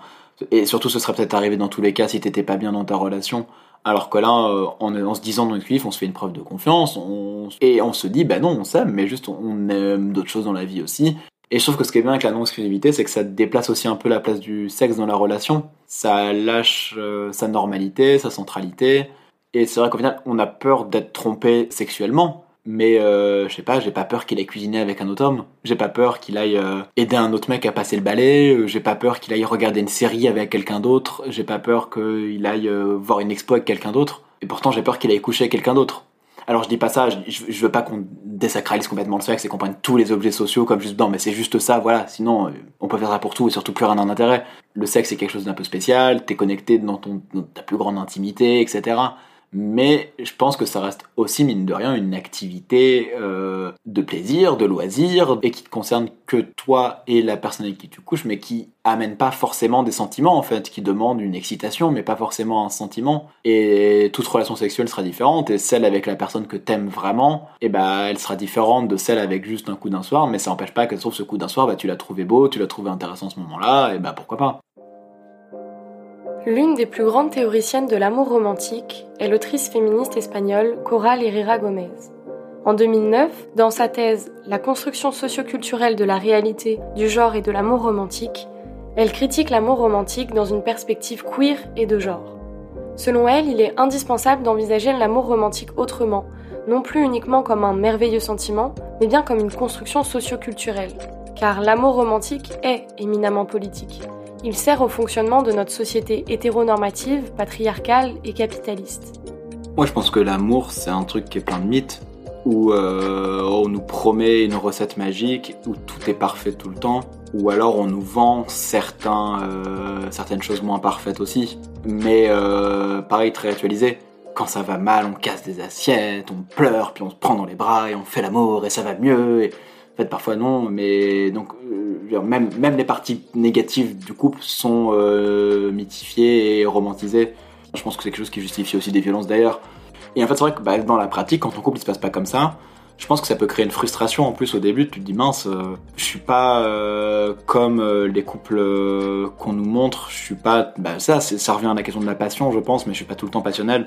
et surtout, ce serait peut-être arrivé dans tous les cas si t'étais pas bien dans ta relation. Alors que là, en, en, se disant non exclusif, on se fait une preuve de confiance, on, et on se dit, bah non, on s'aime, mais juste on aime d'autres choses dans la vie aussi. Et je trouve que ce qui est bien avec la non-exclusivité, c'est que ça déplace aussi un peu la place du sexe dans la relation. Ça lâche euh, sa normalité, sa centralité. Et c'est vrai qu'au final, on a peur d'être trompé sexuellement. Mais euh, je sais pas, j'ai pas peur qu'il aille cuisiner avec un autre homme. J'ai pas peur qu'il aille euh, aider un autre mec à passer le balai. J'ai pas peur qu'il aille regarder une série avec quelqu'un d'autre. J'ai pas peur qu'il aille voir une expo avec quelqu'un d'autre. Et pourtant, j'ai peur qu'il aille coucher avec quelqu'un d'autre. Alors je dis pas ça, je, veux pas qu'on désacralise complètement le sexe et qu'on prenne tous les objets sociaux comme juste non mais c'est juste ça, voilà, sinon on peut faire ça pour tout et surtout plus rien d'intérêt. Le sexe c'est quelque chose d'un peu spécial, t'es connecté dans, ton, ta plus grande intimité, etc mais je pense que ça reste aussi, mine de rien, une activité euh, de plaisir, de loisir, et qui te concerne que toi et la personne avec qui tu couches, mais qui amène pas forcément des sentiments, en fait, qui demande une excitation, mais pas forcément un sentiment. Et toute relation sexuelle sera différente, et celle avec la personne que t'aimes vraiment, et eh bah, elle sera différente de celle avec juste un coup d'un soir, mais ça n'empêche pas que sauf ce coup d'un soir, bah, tu l'as trouvé beau, tu l'as trouvé intéressant ce moment-là, et bah, pourquoi pas. L'une des plus grandes théoriciennes de l'amour romantique est l'autrice féministe espagnole Coral Herrera Gomez. En 2009, dans sa thèse La construction socioculturelle de la réalité, du genre et de l'amour romantique, elle critique l'amour romantique dans une perspective queer et de genre. Selon elle, il est indispensable d'envisager l'amour romantique autrement, non plus uniquement comme un merveilleux sentiment, mais bien comme une construction socioculturelle. Car l'amour romantique est éminemment politique. Il sert au fonctionnement de notre société hétéronormative, patriarcale et capitaliste. Moi, je pense que l'amour, c'est un truc qui est plein de mythes, où euh, on nous promet une recette magique, où tout est parfait tout le temps, ou alors on nous vend certains, euh, certaines choses moins parfaites aussi, mais euh, pareil, très actualisé. Quand ça va mal, on casse des assiettes, on pleure, puis on se prend dans les bras et on fait l'amour et ça va mieux. En fait, parfois non, mais donc euh, même même les parties négatives du couple sont euh, mythifiées et romantisées. Je pense que c'est quelque chose qui justifie aussi des violences d'ailleurs. Et en fait, c'est vrai que bah, dans la pratique, quand ton couple il se passe pas comme ça, je pense que ça peut créer une frustration en plus au début. Tu te dis mince, euh, je suis pas comme les couples qu'on nous montre. Je suis pas. Bah, ça, ça revient à la question de la passion, je pense, mais je suis pas tout le temps passionnel.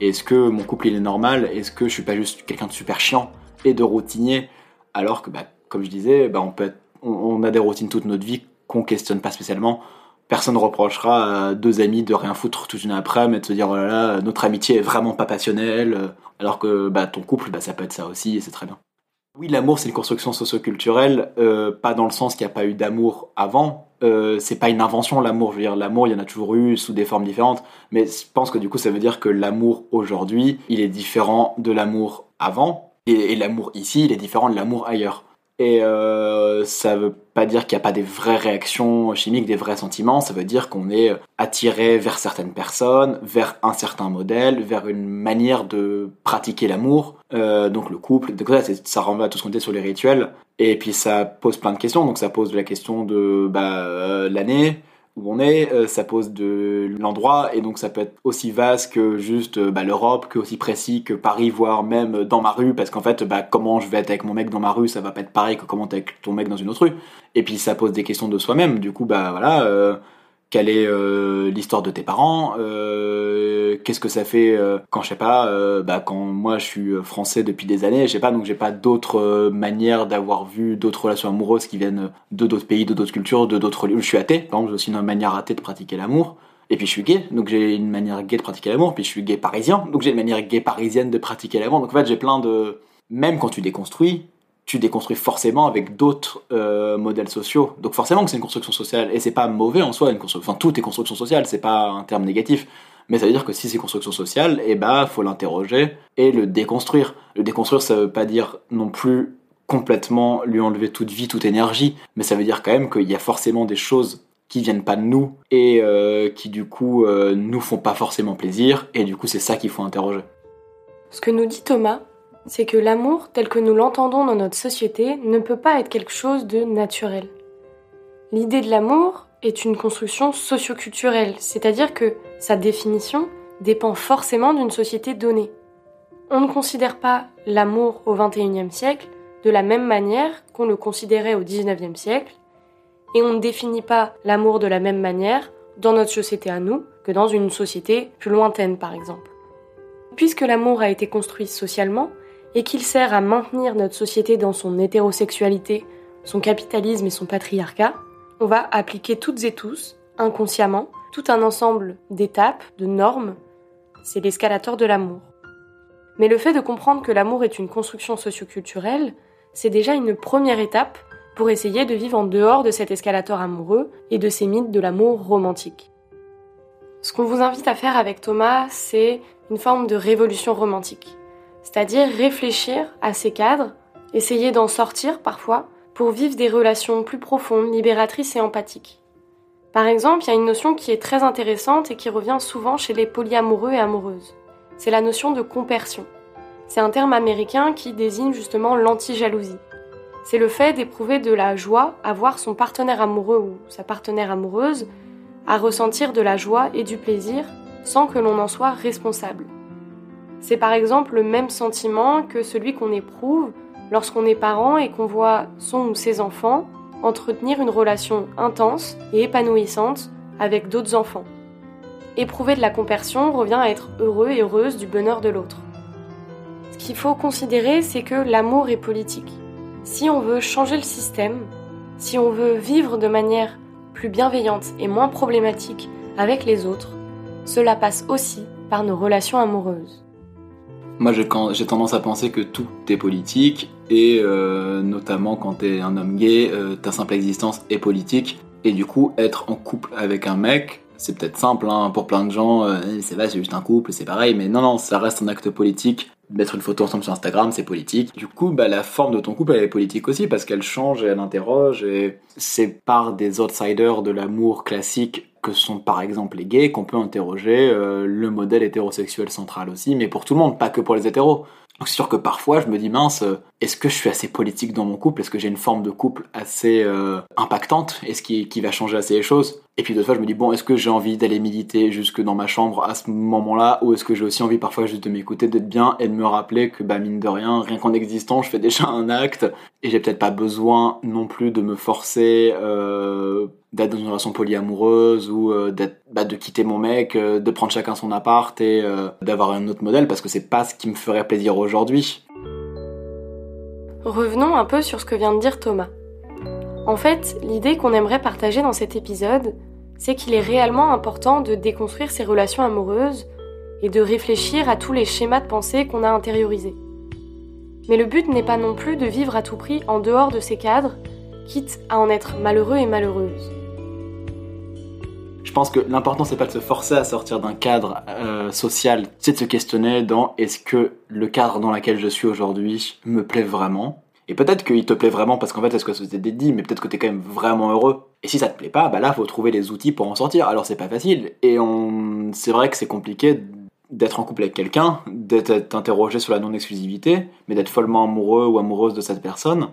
Est-ce que mon couple il est normal? Est-ce que je suis pas juste quelqu'un de super chiant et de routinier? Alors que, bah, comme je disais, bah, on, peut on, a des routines toute notre vie qu'on questionne pas spécialement. Personne ne reprochera à deux amis de rien foutre toute une après-midi et de se dire oh là notre amitié est vraiment pas passionnelle. Alors que bah, ton couple, ça peut être ça aussi et c'est très bien. Oui, l'amour, c'est une construction socioculturelle, euh, pas dans le sens qu'il n'y a pas eu d'amour avant. Euh, c'est pas une invention, l'amour. Je veux dire, l'amour, il y en a toujours eu sous des formes différentes. Mais je pense que du coup, ça veut dire que l'amour aujourd'hui, il est différent de l'amour avant. Et l'amour ici, il est différent de l'amour ailleurs. Et euh, ça veut pas dire qu'il n'y a pas des vraies réactions chimiques, des vrais sentiments. Ça veut dire qu'on est attiré vers certaines personnes, vers un certain modèle, vers une manière de pratiquer l'amour. Euh, donc le couple, ça renvoie à tout ce qu'on dit sur les rituels. Et puis ça pose plein de questions. Donc ça pose la question de bah, euh, l'année, où on est, euh, ça pose de l'endroit, et donc ça peut être aussi vaste que juste euh, bah, l'Europe, que aussi précis que Paris, voire même dans ma rue, parce qu'en fait, bah, comment je vais être avec mon mec dans ma rue, ça va pas être pareil que comment t'es avec ton mec dans une autre rue. Et puis ça pose des questions de soi-même, du coup, bah voilà, euh, quelle est euh, l'histoire de tes parents, euh, qu'est-ce que ça fait euh, quand je sais pas, bah quand moi je suis français depuis des années, je sais pas, donc j'ai pas d'autres manières d'avoir vu d'autres relations amoureuses qui viennent de d'autres pays, de d'autres cultures, de d'autres lieux. Je suis athée, par exemple, j'ai aussi une manière athée de pratiquer l'amour. Et puis je suis gay, donc j'ai une manière gay de pratiquer l'amour. Puis je suis gay parisien, donc j'ai une manière gay parisienne de pratiquer l'amour. Donc en fait j'ai plein de, même quand tu déconstruis, tu déconstruis forcément avec d'autres euh, modèles sociaux. Donc forcément que c'est une construction sociale et c'est pas mauvais en soi une. Enfin tout est construction sociale, c'est pas un terme négatif. Mais ça veut dire que si c'est construction sociale, eh ben faut l'interroger et le déconstruire. Le déconstruire, ça veut pas dire non plus complètement lui enlever toute vie, toute énergie, mais ça veut dire quand même qu'il y a forcément des choses qui viennent pas de nous et euh, qui du coup euh, nous font pas forcément plaisir et du coup c'est ça qu'il faut interroger. Ce que nous dit Thomas, c'est que l'amour tel que nous l'entendons dans notre société ne peut pas être quelque chose de naturel. L'idée de l'amour est une construction socioculturelle, c'est-à-dire que sa définition dépend forcément d'une société donnée. On ne considère pas l'amour au XXIe siècle de la même manière qu'on le considérait au XIXe siècle, et on ne définit pas l'amour de la même manière dans notre société à nous que dans une société plus lointaine par exemple. Puisque l'amour a été construit socialement, et qu'il sert à maintenir notre société dans son hétérosexualité, son capitalisme et son patriarcat, on va appliquer toutes et tous, inconsciemment, tout un ensemble d'étapes, de normes. C'est l'escalator de l'amour. Mais le fait de comprendre que l'amour est une construction socioculturelle, c'est déjà une première étape pour essayer de vivre en dehors de cet escalator amoureux et de ces mythes de l'amour romantique. Ce qu'on vous invite à faire avec Thomas, c'est une forme de révolution romantique c'est-à-dire réfléchir à ces cadres, essayer d'en sortir parfois pour vivre des relations plus profondes, libératrices et empathiques. Par exemple, il y a une notion qui est très intéressante et qui revient souvent chez les polyamoureux et amoureuses. C'est la notion de compersion. C'est un terme américain qui désigne justement l'anti-jalousie. C'est le fait d'éprouver de la joie à voir son partenaire amoureux ou sa partenaire amoureuse à ressentir de la joie et du plaisir sans que l'on en soit responsable. C'est par exemple le même sentiment que celui qu'on éprouve lorsqu'on est parent et qu'on voit son ou ses enfants entretenir une relation intense et épanouissante avec d'autres enfants. Éprouver de la compersion revient à être heureux et heureuse du bonheur de l'autre. Ce qu'il faut considérer, c'est que l'amour est politique. Si on veut changer le système, si on veut vivre de manière plus bienveillante et moins problématique avec les autres, cela passe aussi par nos relations amoureuses. Moi, j'ai tendance à penser que tout est politique, et euh, notamment quand t'es un homme gay, euh, ta simple existence est politique. Et du coup, être en couple avec un mec, c'est peut-être simple hein, pour plein de gens, euh, c'est vrai, c'est juste un couple, c'est pareil, mais non, non, ça reste un acte politique. Mettre une photo ensemble sur Instagram, c'est politique. Du coup, bah, la forme de ton couple, elle est politique aussi, parce qu'elle change et elle interroge, et c'est par des outsiders de l'amour classique que sont par exemple les gays, qu'on peut interroger euh, le modèle hétérosexuel central aussi, mais pour tout le monde, pas que pour les hétéros. Donc c'est sûr que parfois je me dis mince, euh, est-ce que je suis assez politique dans mon couple? Est-ce que j'ai une forme de couple assez euh, impactante? Est-ce qui, va changer assez les choses? Et puis d'autres fois, je me dis, bon, est-ce que j'ai envie d'aller méditer jusque dans ma chambre à ce moment-là? Ou est-ce que j'ai aussi envie parfois juste de m'écouter, d'être bien et de me rappeler que, bah, mine de rien, rien qu'en existant, je fais déjà un acte. Et j'ai peut-être pas besoin non plus de me forcer euh, d'être dans une relation polyamoureuse ou euh, d'être, bah, de quitter mon mec, de prendre chacun son appart et d'avoir un autre modèle parce que c'est pas ce qui me ferait plaisir aujourd'hui. Revenons un peu sur ce que vient de dire Thomas. En fait, l'idée qu'on aimerait partager dans cet épisode, c'est qu'il est réellement important de déconstruire ses relations amoureuses et de réfléchir à tous les schémas de pensée qu'on a intériorisés. Mais le but n'est pas non plus de vivre à tout prix en dehors de ces cadres, quitte à en être malheureux et malheureuse. Je pense que l'important c'est pas de se forcer à sortir d'un cadre euh, social, c'est de se questionner dans est-ce que le cadre dans lequel je suis aujourd'hui me plaît vraiment? Et peut-être qu'il te plaît vraiment parce qu'en fait c'est ce que la société dit, mais peut-être que t'es quand même vraiment heureux. Et si ça te plaît pas, bah là faut trouver les outils pour en sortir. Alors c'est pas facile. Et on... c'est vrai que c'est compliqué d'être en couple avec quelqu'un, d'être interrogé sur la non-exclusivité, mais d'être follement amoureux ou amoureuse de cette personne,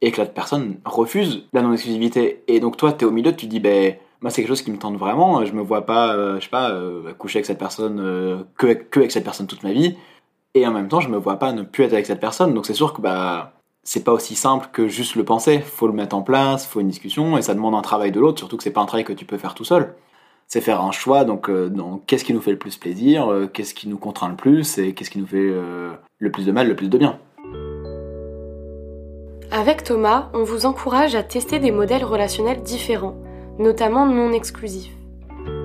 et que l'autre personne refuse la non-exclusivité. Et donc toi t'es au milieu, tu dis ben moi c'est quelque chose qui me tente vraiment. Je me vois pas euh, je sais pas euh, coucher avec cette personne euh, que, que avec cette personne toute ma vie. Et en même temps je me vois pas ne plus être avec cette personne. Donc c'est sûr que bah c'est pas aussi simple que juste le penser. Faut le mettre en place faut une discussion et ça demande un travail de l'autre surtout que c'est pas un travail que tu peux faire tout seul. C'est faire un choix donc, donc qu'est-ce qui nous fait le plus plaisir qu'est-ce qui nous contraint le plus et qu'est-ce qui nous fait le plus de mal le plus de bien. Avec Thomas, on vous encourage à tester des modèles relationnels différents notamment non exclusifs.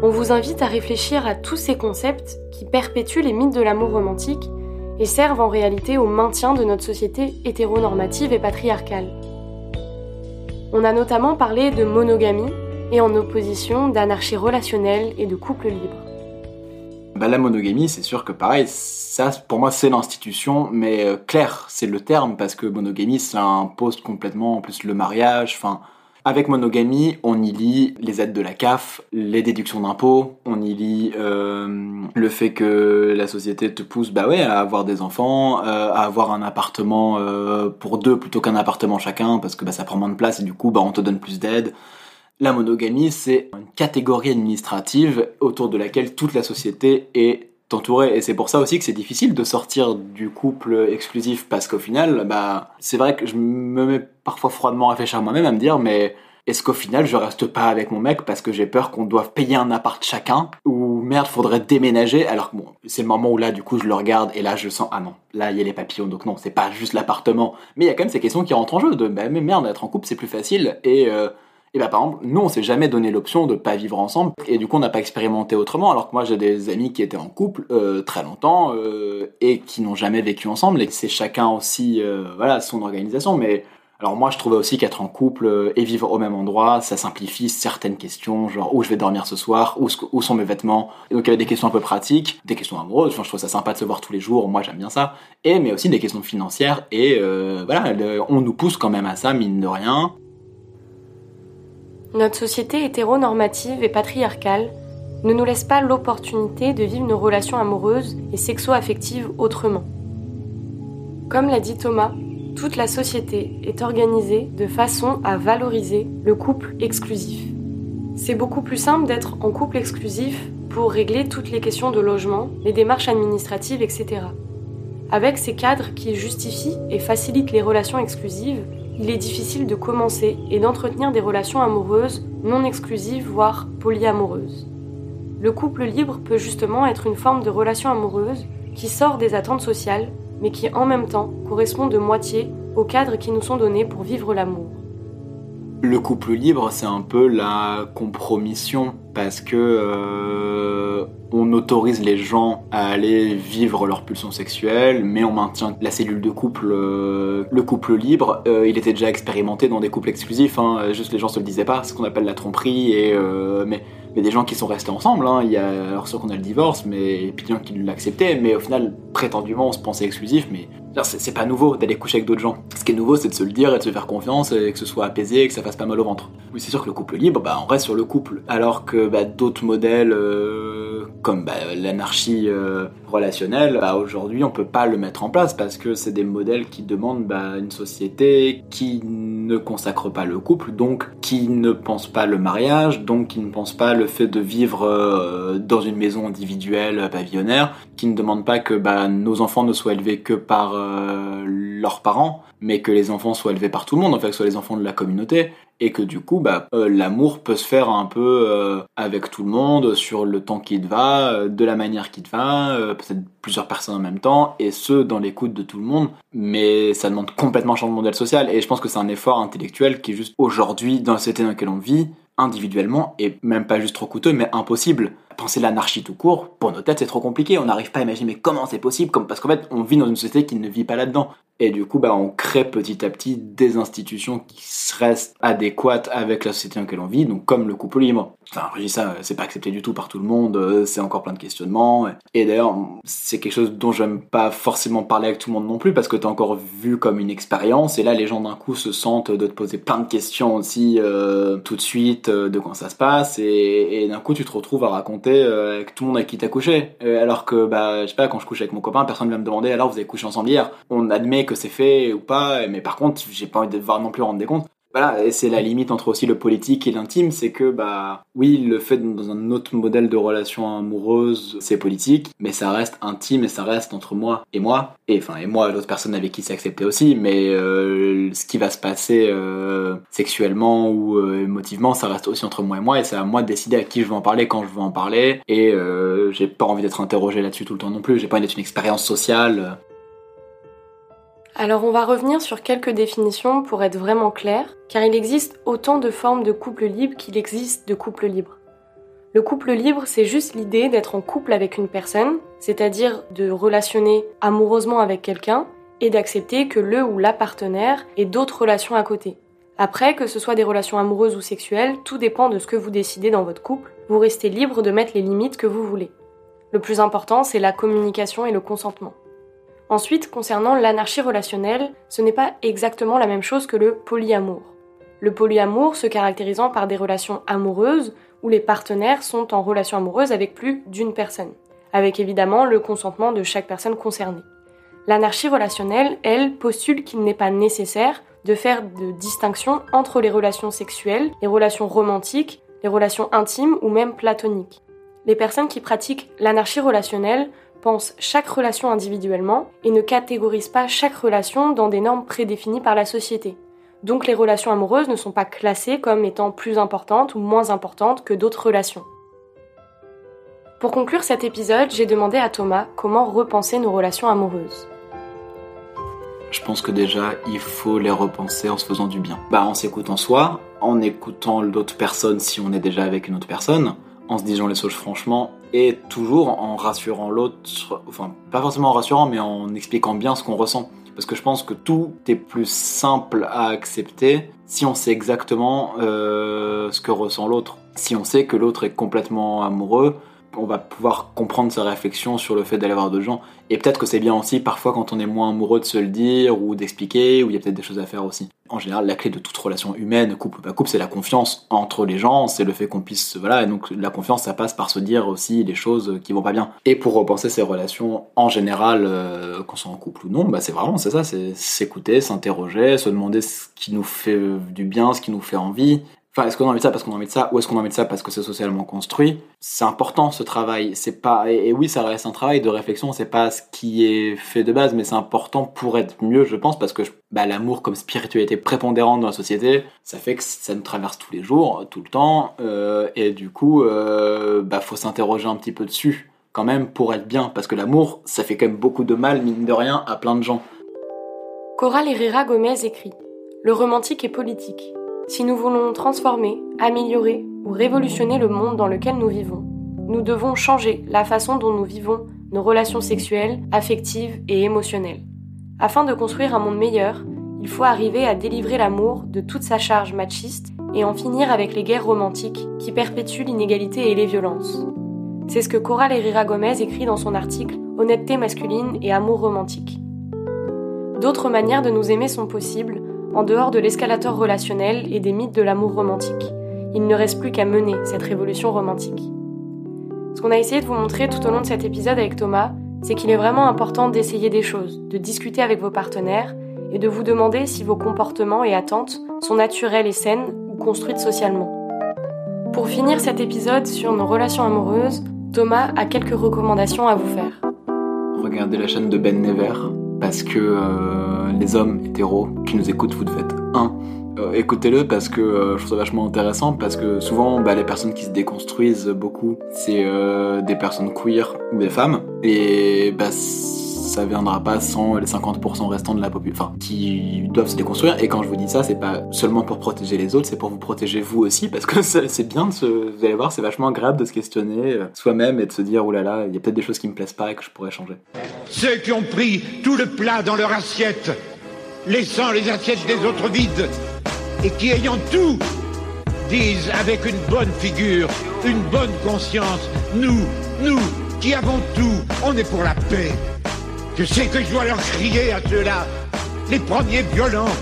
On vous invite à réfléchir à tous ces concepts qui perpétuent les mythes de l'amour romantique et servent en réalité au maintien de notre société hétéronormative et patriarcale. On a notamment parlé de monogamie et en opposition d'anarchie relationnelle et de couple libre. Bah, la monogamie, c'est sûr que pareil, ça pour moi c'est l'institution, mais euh, clair, c'est le terme parce que monogamie ça impose complètement en plus le mariage, enfin avec monogamie, on y lit les aides de la CAF, les déductions d'impôts, on y lit euh, le fait que la société te pousse bah ouais, à avoir des enfants, euh, à avoir un appartement euh, pour deux plutôt qu'un appartement chacun, parce que bah, ça prend moins de place et du coup bah, on te donne plus d'aide. La monogamie, c'est une catégorie administrative autour de laquelle toute la société est t'entourer. Et c'est pour ça aussi que c'est difficile de sortir du couple exclusif parce qu'au final, bah, c'est vrai que je me mets parfois froidement à réfléchir moi-même à me dire, mais est-ce qu'au final je reste pas avec mon mec parce que j'ai peur qu'on doive payer un appart chacun ou merde faudrait déménager? Alors que bon c'est le moment où là du coup je le regarde et là je sens ah non là il y a les papillons. Donc non c'est pas juste l'appartement. Mais il y a quand même ces questions qui rentrent en jeu de bah mais merde être en couple c'est plus facile et euh, et bah par exemple, nous on s'est jamais donné l'option de pas vivre ensemble. Et du coup on n'a pas expérimenté autrement alors que moi j'ai des amis qui étaient en couple euh, très longtemps euh, et qui n'ont jamais vécu ensemble. Et c'est chacun aussi euh, voilà son organisation. Mais alors moi je trouvais aussi qu'être en couple et vivre au même endroit ça simplifie certaines questions genre où je vais dormir ce soir où, où sont mes vêtements. Donc il y avait des questions un peu pratiques des questions amoureuses. Enfin je trouve ça sympa de se voir tous les jours. Moi j'aime bien ça. Et mais aussi des questions financières. Et voilà on nous pousse quand même à ça mine de rien notre société hétéronormative et patriarcale ne nous laisse pas l'opportunité de vivre nos relations amoureuses et sexo-affectives autrement. Comme l'a dit Thomas, toute la société est organisée de façon à valoriser le couple exclusif. C'est beaucoup plus simple d'être en couple exclusif pour régler toutes les questions de logement, les démarches administratives, etc. Avec ces cadres qui justifient et facilitent les relations exclusives, il est difficile de commencer et d'entretenir des relations amoureuses non exclusives, voire polyamoureuses. Le couple libre peut justement être une forme de relation amoureuse qui sort des attentes sociales, mais qui en même temps correspond de moitié aux cadres qui nous sont donnés pour vivre l'amour. Le couple libre, c'est un peu la compromission parce que euh, on autorise les gens à aller vivre leur pulsion sexuelle, mais on maintient la cellule de couple, euh, le couple libre. Euh, il était déjà expérimenté dans des couples exclusifs, hein, juste les gens se le disaient pas, ce qu'on appelle la tromperie. Et mais des gens qui sont restés ensemble. Hein, il y a alors sûr qu'on a le divorce, mais puis des gens qui l'acceptaient, mais au final prétendument on se pensait exclusif, mais C'est pas nouveau d'aller coucher avec d'autres gens. Ce qui est nouveau, c'est de se le dire et de se faire confiance et que ce soit apaisé et que ça fasse pas mal au ventre. Oui, c'est sûr que le couple libre, bah, on reste sur le couple. Alors que bah, d'autres modèles, euh, comme bah, l'anarchie euh, relationnelle, bah, aujourd'hui, on peut pas le mettre en place parce que c'est des modèles qui demandent une société qui ne consacre pas le couple, donc qui ne pense pas le mariage, donc qui ne pense pas le fait de vivre euh, dans une maison individuelle pavillonnaire, qui ne demande pas que nos enfants ne soient élevés que par leurs parents, mais que les enfants soient élevés par tout le monde, en fait, que ce soit les enfants de la communauté, et que du coup, bah, euh, l'amour peut se faire un peu euh, avec tout le monde, sur le temps qui te va, euh, de la manière qui te va, peut-être plusieurs personnes en même temps, et ce, dans l'écoute de tout le monde, mais ça demande complètement un changement de modèle social, et je pense que c'est un effort intellectuel qui est juste aujourd'hui, dans la société dans laquelle on vit, individuellement, et même pas juste trop coûteux, mais impossible. Penser l'anarchie tout court, pour nos têtes, c'est trop compliqué. On n'arrive pas à imaginer comment c'est possible, parce qu'en fait, on vit dans une société qui ne vit pas là-dedans. Et du coup, bah, on crée petit à petit des institutions qui restent adéquates avec la société dans laquelle on vit, donc comme le couple libre. Enfin, je dis ça, c'est pas accepté du tout par tout le monde, euh, c'est encore plein de questionnements. Et d'ailleurs, c'est quelque chose dont j'aime pas forcément parler avec tout le monde non plus, parce que t'as encore vu comme une expérience, et là, les gens d'un coup se sentent de te poser plein de questions aussi euh, tout de suite euh, de comment ça se passe, et d'un coup, tu te retrouves à raconter avec tout le monde avec qui t'as couché. alors que, bah, je sais pas, quand je couche avec mon copain, personne ne va me demander alors vous avez couché ensemble hier? On admet que c'est fait ou pas, mais par contre, j'ai pas envie de voir non plus rendre des comptes. Voilà, et c'est la limite entre aussi le politique et l'intime, c'est que bah oui, le fait dans un autre modèle de relation amoureuse, c'est politique, mais ça reste intime et ça reste entre moi et moi, et enfin et moi l'autre personne avec qui c'est accepté aussi, mais euh, ce qui va se passer euh, sexuellement ou euh, émotivement, ça reste aussi entre moi et moi, et c'est à moi de décider à qui je veux en parler, quand je veux en parler, et j'ai pas envie d'être interrogé là-dessus tout le temps non plus, j'ai pas envie d'être une expérience sociale. Alors on va revenir sur quelques définitions pour être vraiment clair, car il existe autant de formes de couple libre qu'il existe de couple libre. Le couple libre, c'est juste l'idée d'être en couple avec une personne, c'est-à-dire de relationner amoureusement avec quelqu'un et d'accepter que le ou la partenaire ait d'autres relations à côté. Après, que ce soit des relations amoureuses ou sexuelles, tout dépend de ce que vous décidez dans votre couple, vous restez libre de mettre les limites que vous voulez. Le plus important, c'est la communication et le consentement. Ensuite, concernant l'anarchie relationnelle, ce n'est pas exactement la même chose que le polyamour. Le polyamour se caractérisant par des relations amoureuses où les partenaires sont en relation amoureuse avec plus d'une personne, avec évidemment le consentement de chaque personne concernée. L'anarchie relationnelle, elle, postule qu'il n'est pas nécessaire de faire de distinction entre les relations sexuelles, les relations romantiques, les relations intimes ou même platoniques. Les personnes qui pratiquent l'anarchie relationnelle pense chaque relation individuellement et ne catégorise pas chaque relation dans des normes prédéfinies par la société. Donc les relations amoureuses ne sont pas classées comme étant plus importantes ou moins importantes que d'autres relations. Pour conclure cet épisode, j'ai demandé à Thomas comment repenser nos relations amoureuses. Je pense que déjà, il faut les repenser en se faisant du bien. Bah, en s'écoutant soi, en écoutant l'autre personne si on est déjà avec une autre personne, en se disant les choses franchement et toujours en rassurant l'autre, enfin pas forcément en rassurant mais en expliquant bien ce qu'on ressent. Parce que je pense que tout est plus simple à accepter si on sait exactement euh, ce que ressent l'autre. Si on sait que l'autre est complètement amoureux, on va pouvoir comprendre sa réflexion sur le fait d'aller voir d'autres gens. Et peut-être que c'est bien aussi parfois quand on est moins amoureux de se le dire ou d'expliquer, ou il y a peut-être des choses à faire aussi. En général, la clé de toute relation humaine, couple ou pas couple, c'est la confiance entre les gens, c'est le fait qu'on puisse, voilà, et donc la confiance, ça passe par se dire aussi les choses qui vont pas bien. Et pour repenser ces relations en général, euh, qu'on soit en couple ou non, bah c'est vraiment, c'est ça, c'est s'écouter, s'interroger, se demander ce qui nous fait du bien, ce qui nous fait envie, Est-ce qu'on a envie de ça parce qu'on a envie de ça, ou est-ce qu'on a envie de ça parce que c'est socialement construit? C'est important ce travail. C'est pas et, oui, ça reste un travail de réflexion. C'est pas ce qui est fait de base, mais c'est important pour être mieux, je pense, parce que bah, l'amour comme spiritualité prépondérante dans la société, ça fait que ça nous traverse tous les jours, tout le temps, euh, et du coup, euh, bah faut s'interroger un petit peu dessus quand même pour être bien, parce que l'amour, ça fait quand même beaucoup de mal, mine de rien, à plein de gens. Coral Herrera Gomez écrit Le romantique est politique. Si nous voulons transformer, améliorer ou révolutionner le monde dans lequel nous vivons, nous devons changer la façon dont nous vivons nos relations sexuelles, affectives et émotionnelles. Afin de construire un monde meilleur, il faut arriver à délivrer l'amour de toute sa charge machiste et en finir avec les guerres romantiques qui perpétuent l'inégalité et les violences. C'est ce que Coral Herrera Gomez écrit dans son article Honnêteté masculine et amour romantique. d'autres manières de nous aimer sont possibles, en dehors de l'escalator relationnel et des mythes de l'amour romantique. Il ne reste plus qu'à mener cette révolution romantique. Ce qu'on a essayé de vous montrer tout au long de cet épisode avec Thomas, c'est qu'il est vraiment important d'essayer des choses, de discuter avec vos partenaires et de vous demander si vos comportements et attentes sont naturels et saines ou construites socialement. Pour finir cet épisode sur nos relations amoureuses, Thomas a quelques recommandations à vous faire. Regardez la chaîne de Ben Never, parce que euh, les hommes hétéros qui nous écoutent, vous devez être un. Euh, écoutez-le parce que euh, je trouve ça vachement intéressant parce que souvent bah, les personnes qui se déconstruisent beaucoup c'est des personnes queer ou des femmes et bah, ça viendra pas sans les 50% restants de la population, enfin, qui doivent se déconstruire. Et quand je vous dis ça, c'est pas seulement pour protéger les autres, c'est pour vous protéger vous aussi, parce que c'est bien de se, vous allez voir, c'est vachement agréable de se questionner euh, soi-même et de se dire, là, il y a peut-être des choses qui me plaisent pas et que je pourrais changer. Ceux qui ont pris tout le plat dans leur assiette, laissant les assiettes des autres vides, et qui ayant tout, disent avec une bonne figure, une bonne conscience, nous, nous, qui avons tout, on est pour la paix. Je sais que je dois leur crier à ceux-là. Les premiers violents,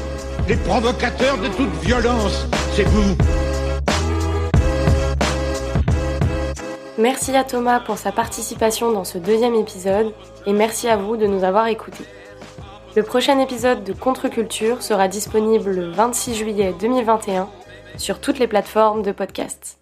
les provocateurs de toute violence, c'est vous. Merci à Thomas pour sa participation dans ce deuxième épisode et merci à vous de nous avoir écoutés. Le prochain épisode de Contre-Culture sera disponible le 26 juillet 2021 sur toutes les plateformes de podcast.